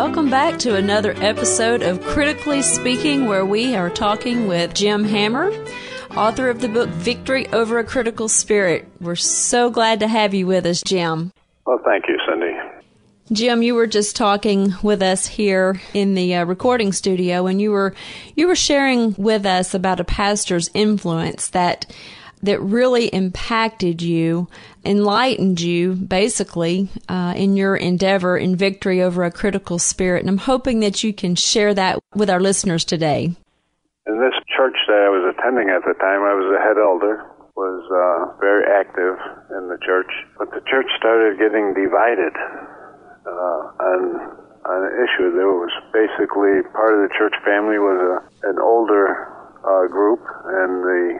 Welcome back to another episode of Critically Speaking, where we are talking with Jim Hammer, author of the book Victory Over a Critical Spirit. We're so glad to have you with us, Jim. Well, thank you, Cindy. Jim, you were just talking with us here in the uh, recording studio, and you were you were sharing with us about a pastor's influence that that really impacted you, enlightened you, basically, uh, in your endeavor in victory over a critical spirit. And I'm hoping that you can share that with our listeners today. In this church that I was attending at the time, I was a head elder, was uh, very active in the church, but the church started getting divided uh, on on an issue. There was basically part of the church family was a, an older uh, group, and the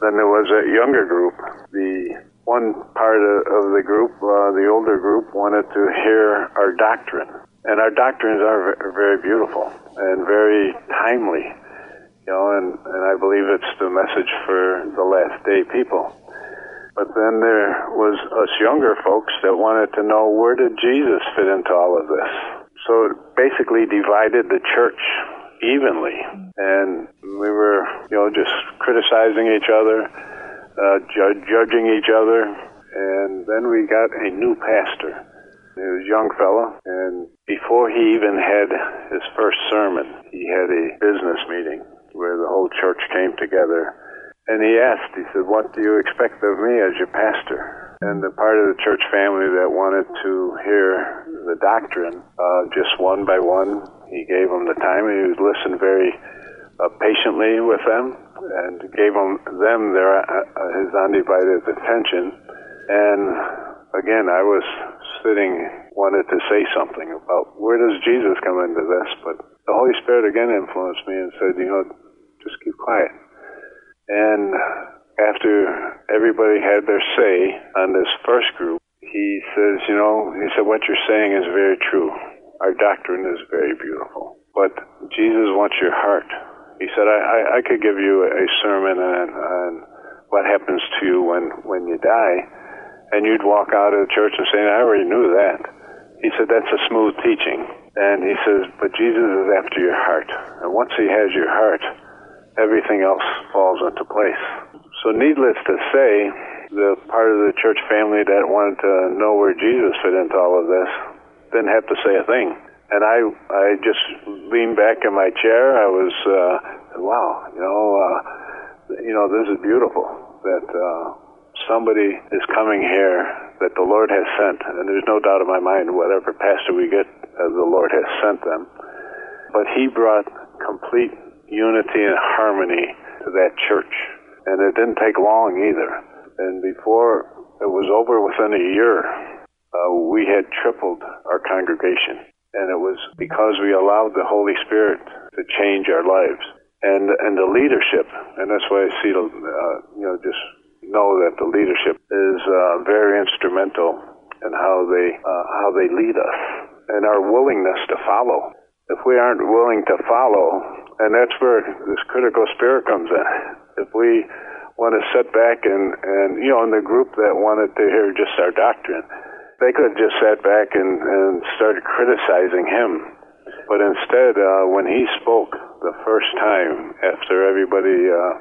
then there was a younger group. The one part of, the group, uh, the older group, wanted to hear our doctrine. And our doctrines are very beautiful and very timely, you know, and, and I believe it's the message for the last day people. But then there was us younger folks that wanted to know where did Jesus fit into all of this. So it basically divided the church evenly, and we were, you know, just criticizing each other, uh, ju- judging each other, and then we got a new pastor. He was a young fellow, and before he even had his first sermon, he had a business meeting where the whole church came together. And he asked, he said, What do you expect of me as your pastor? And the part of the church family that wanted to hear the doctrine, uh, just one by one, he gave them the time. He listened very uh, patiently with them and gave them, them their uh, his undivided attention. And again, I was sitting, wanted to say something about where does Jesus come into this, but the Holy Spirit again influenced me and said, you know, just keep quiet. And after everybody had their say on this first group, he says, you know, he said, what you're saying is very true. Our doctrine is very beautiful. But Jesus wants your heart. He said, I, I, I could give you a sermon on, on what happens to you when, when you die, and you'd walk out of the church and say, I already knew that. He said, that's a smooth teaching. And he says, but Jesus is after your heart. And once he has your heart, everything else falls into place. So needless to say, the part of the church family that wanted to know where Jesus fit into all of this didn't have to say a thing. And I, I just leaned back in my chair. I was, uh, wow, you know, uh, you know, this is beautiful that uh, somebody is coming here that the Lord has sent, and there's no doubt in my mind whatever pastor we get, uh, the Lord has sent them. But He brought complete unity and harmony to that church, and it didn't take long either. And before it was over, within a year, uh, we had tripled our congregation. And it was because we allowed the Holy Spirit to change our lives. And, and the leadership, and that's why I see, uh, you know, just know that the leadership is uh, very instrumental in how they, uh, how they lead us and our willingness to follow. If we aren't willing to follow, and that's where this critical spirit comes in. If we want to sit back and, and you know, in the group that wanted to hear just our doctrine, they could have just sat back and, and started criticizing him. But instead, uh, when he spoke the first time after everybody uh,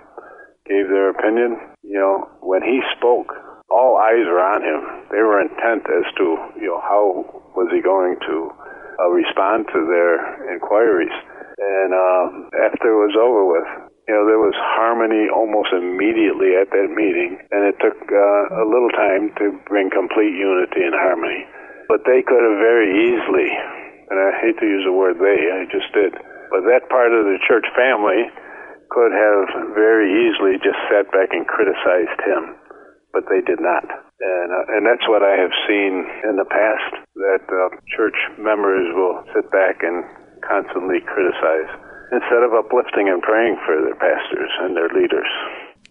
gave their opinion, you know, when he spoke, all eyes were on him. They were intent as to, you know, how was he going to uh, respond to their inquiries. And um, after it was over with, you know, there was harmony almost immediately at that meeting, and it took uh, a little time to bring complete unity and harmony. But they could have very easily, and I hate to use the word they, I just did, but that part of the church family could have very easily just sat back and criticized him, but they did not. And, uh, and that's what I have seen in the past, that uh, church members will sit back and constantly criticize instead of uplifting and praying for their pastors and their leaders.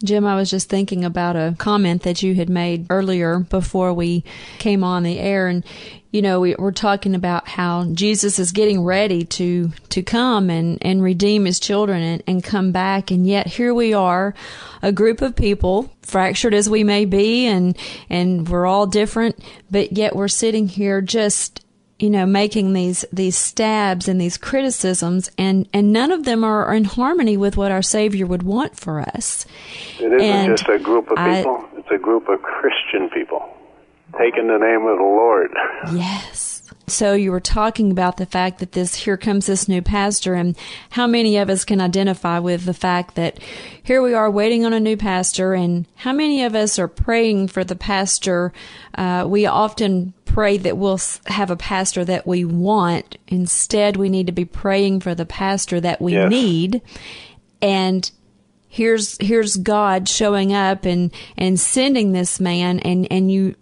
Jim, I was just thinking about a comment that you had made earlier before we came on the air, and you know we, are talking about how Jesus is getting ready to to come and and redeem His children and, and come back, and yet here we are, a group of people, fractured as we may be, and and we're all different, but yet we're sitting here just you know, making these these stabs and these criticisms, and and none of them are in harmony with what our Savior would want for us. It isn't and just a group of people; I, it's a group of Christian people taking the name of the Lord. Yes. So you were talking about the fact that this here comes this new pastor and how many of us can identify with the fact that here we are waiting on a new pastor and how many of us are praying for the pastor. Uh, we often pray that we'll have a pastor that we want. Instead, we need to be praying for the pastor that we yes. need. And here's here's God showing up and and sending this man and and you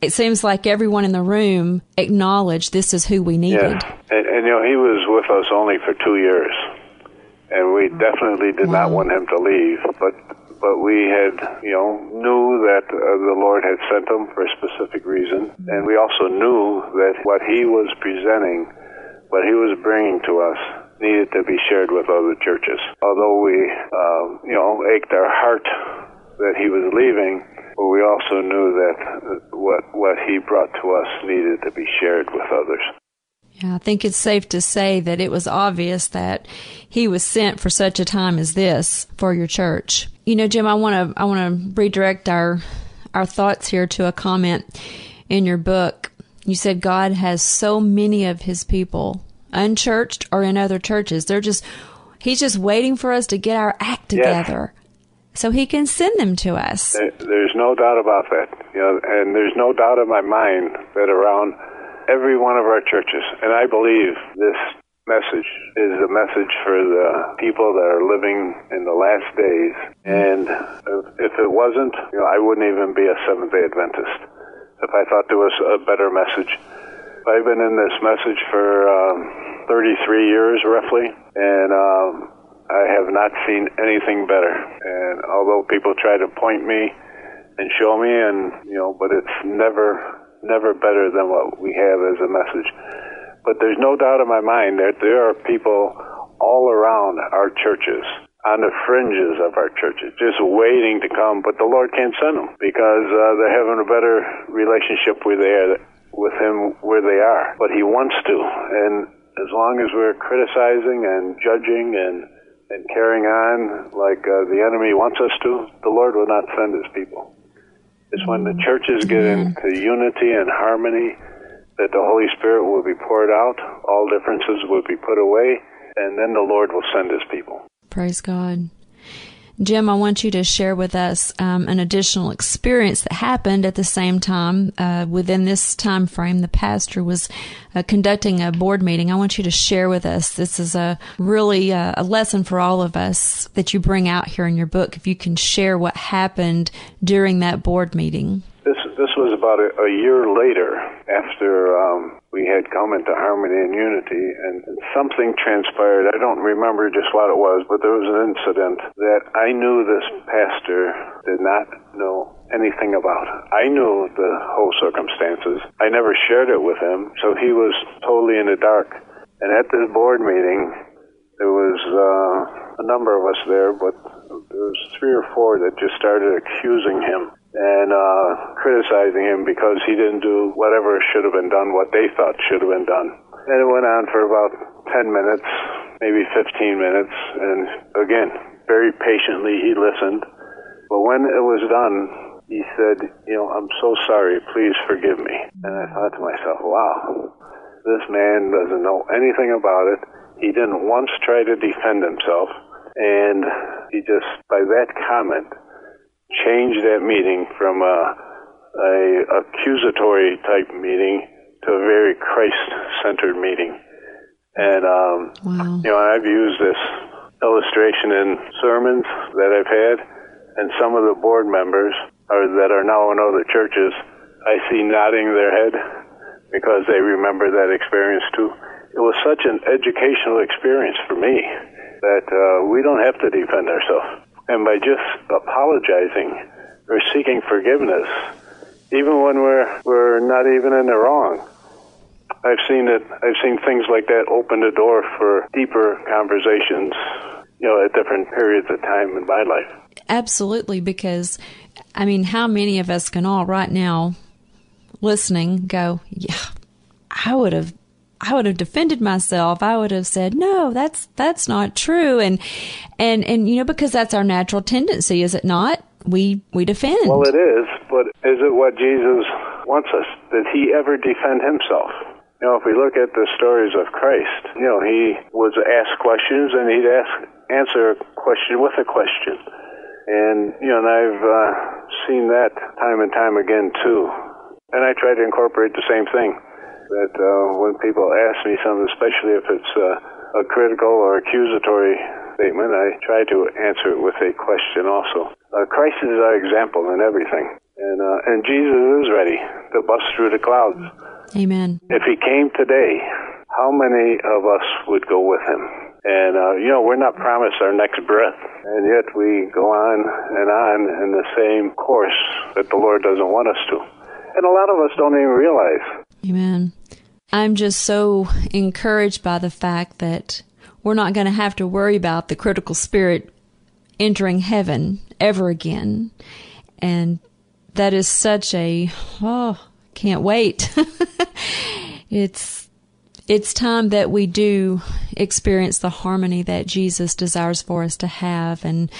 it seems like everyone in the room acknowledged this is who we needed. Yeah. And, and you know, he was with us only for two years, and we definitely did wow. not want him to leave. But but we had, you know, knew that uh, the Lord had sent him for a specific reason, and we also knew that what he was presenting, what he was bringing to us, needed to be shared with other churches. Although we, uh, you know, ached our heart that he was leaving, but we also knew that what what he brought to us needed to be shared with others. Yeah, I think it's safe to say that it was obvious that he was sent for such a time as this for your church. You know, Jim, I want to I want to redirect our our thoughts here to a comment in your book. You said God has so many of his people unchurched or in other churches. They're just he's just waiting for us to get our act together. Yes so he can send them to us. There's no doubt about that. You know, and there's no doubt in my mind that around every one of our churches, and I believe this message is a message for the people that are living in the last days. And if it wasn't, you know, I wouldn't even be a Seventh Day Adventist if I thought there was a better message. I've been in this message for um, 33 years, roughly, and um, I have not seen anything better. And although people try to point me and show me, and you know, but it's never, never better than what we have as a message. But there's no doubt in my mind that there are people all around our churches on the fringes of our churches, just waiting to come, but the Lord can't send them because uh, they're having a better relationship with their, with Him where they are. But He wants to, and as long as we're criticizing and judging and and carrying on like uh, the enemy wants us to, the Lord will not send his people. It's when the churches get into unity and harmony that the Holy Spirit will be poured out, all differences will be put away, and then the Lord will send his people. Praise God. Jim, I want you to share with us um, an additional experience that happened at the same time uh, within this time frame. The pastor was uh, conducting a board meeting. I want you to share with us. This is a really uh, a lesson for all of us that you bring out here in your book. If you can share what happened during that board meeting. This was about a, a year later after um, we had come into harmony and unity, and something transpired. I don't remember just what it was, but there was an incident that I knew this pastor did not know anything about. I knew the whole circumstances. I never shared it with him, so he was totally in the dark. And at this board meeting, there was uh, a number of us there, but there was three or four that just started accusing him and uh, criticizing him because he didn't do whatever should have been done, what they thought should have been done. And it went on for about 10 minutes, maybe 15 minutes, and again, very patiently he listened. But when it was done, he said, You know, I'm so sorry, please forgive me. And I thought to myself, wow, this man doesn't know anything about it. He didn't once try to defend himself. And he just, by that comment, change that meeting from a, a accusatory type meeting to a very Christ-centered meeting. And um, wow. you know, I've used this illustration in sermons that I've had, and some of the board members are, that are now in other churches, I see nodding their head because they remember that experience too. It was such an educational experience for me that uh, we don't have to defend ourselves. And by just apologizing or seeking forgiveness, even when we're we're not even in the wrong, I've seen it. I've seen things like that open the door for deeper conversations. You know, at different periods of time in my life. Absolutely, because I mean, how many of us can all right now listening go, yeah, I would have I would have defended myself. I would have said, no, that's, that's not true. And, and, and, you know, because that's our natural tendency, is it not? We, we defend. Well, it is, but is it what Jesus wants us? Did he ever defend himself? You know, if we look at the stories of Christ, you know, he was asked questions and he'd ask, answer a question with a question. And, you know, and I've uh, seen that time and time again, too. And I try to incorporate the same thing. That uh, when people ask me something, especially if it's uh, a critical or accusatory statement, I try to answer it with a question also. Uh, Christ is our example in everything. And, uh, and Jesus is ready to bust through the clouds. Amen. If he came today, how many of us would go with him? And, uh, you know, we're not promised our next breath, and yet we go on and on in the same course that the Lord doesn't want us to. And a lot of us don't even realize. Amen. I'm just so encouraged by the fact that we're not going to have to worry about the critical spirit entering heaven ever again. And that is such a, oh, can't wait. it's it's time that we do experience the harmony that Jesus desires for us to have and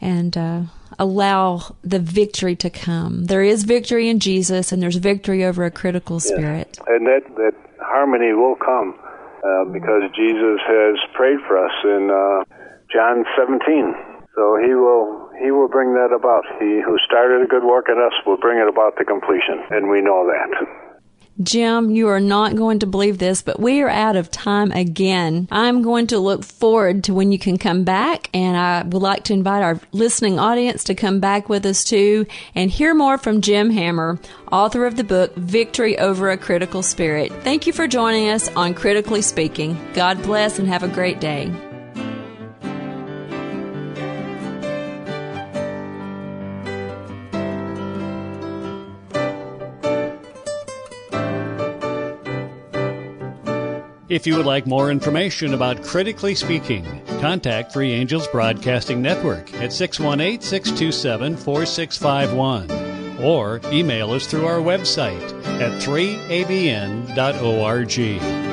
and uh, allow the victory to come. There is victory in Jesus and there's victory over a critical spirit. Yes. And that that harmony will come uh, because Jesus has prayed for us in uh, John 17. So he will he will bring that about. He who started a good work in us will bring it about to completion, and we know that. Jim, you are not going to believe this, but we are out of time again. I'm going to look forward to when you can come back, and I would like to invite our listening audience to come back with us too and hear more from Jim Hammer, author of the book Victory Over a Critical Spirit. Thank you for joining us on Critically Speaking. God bless and have a great day. If you would like more information about Critically Speaking, contact Three Angels Broadcasting Network at 618 627 4651 or email us through our website at 3abn.org.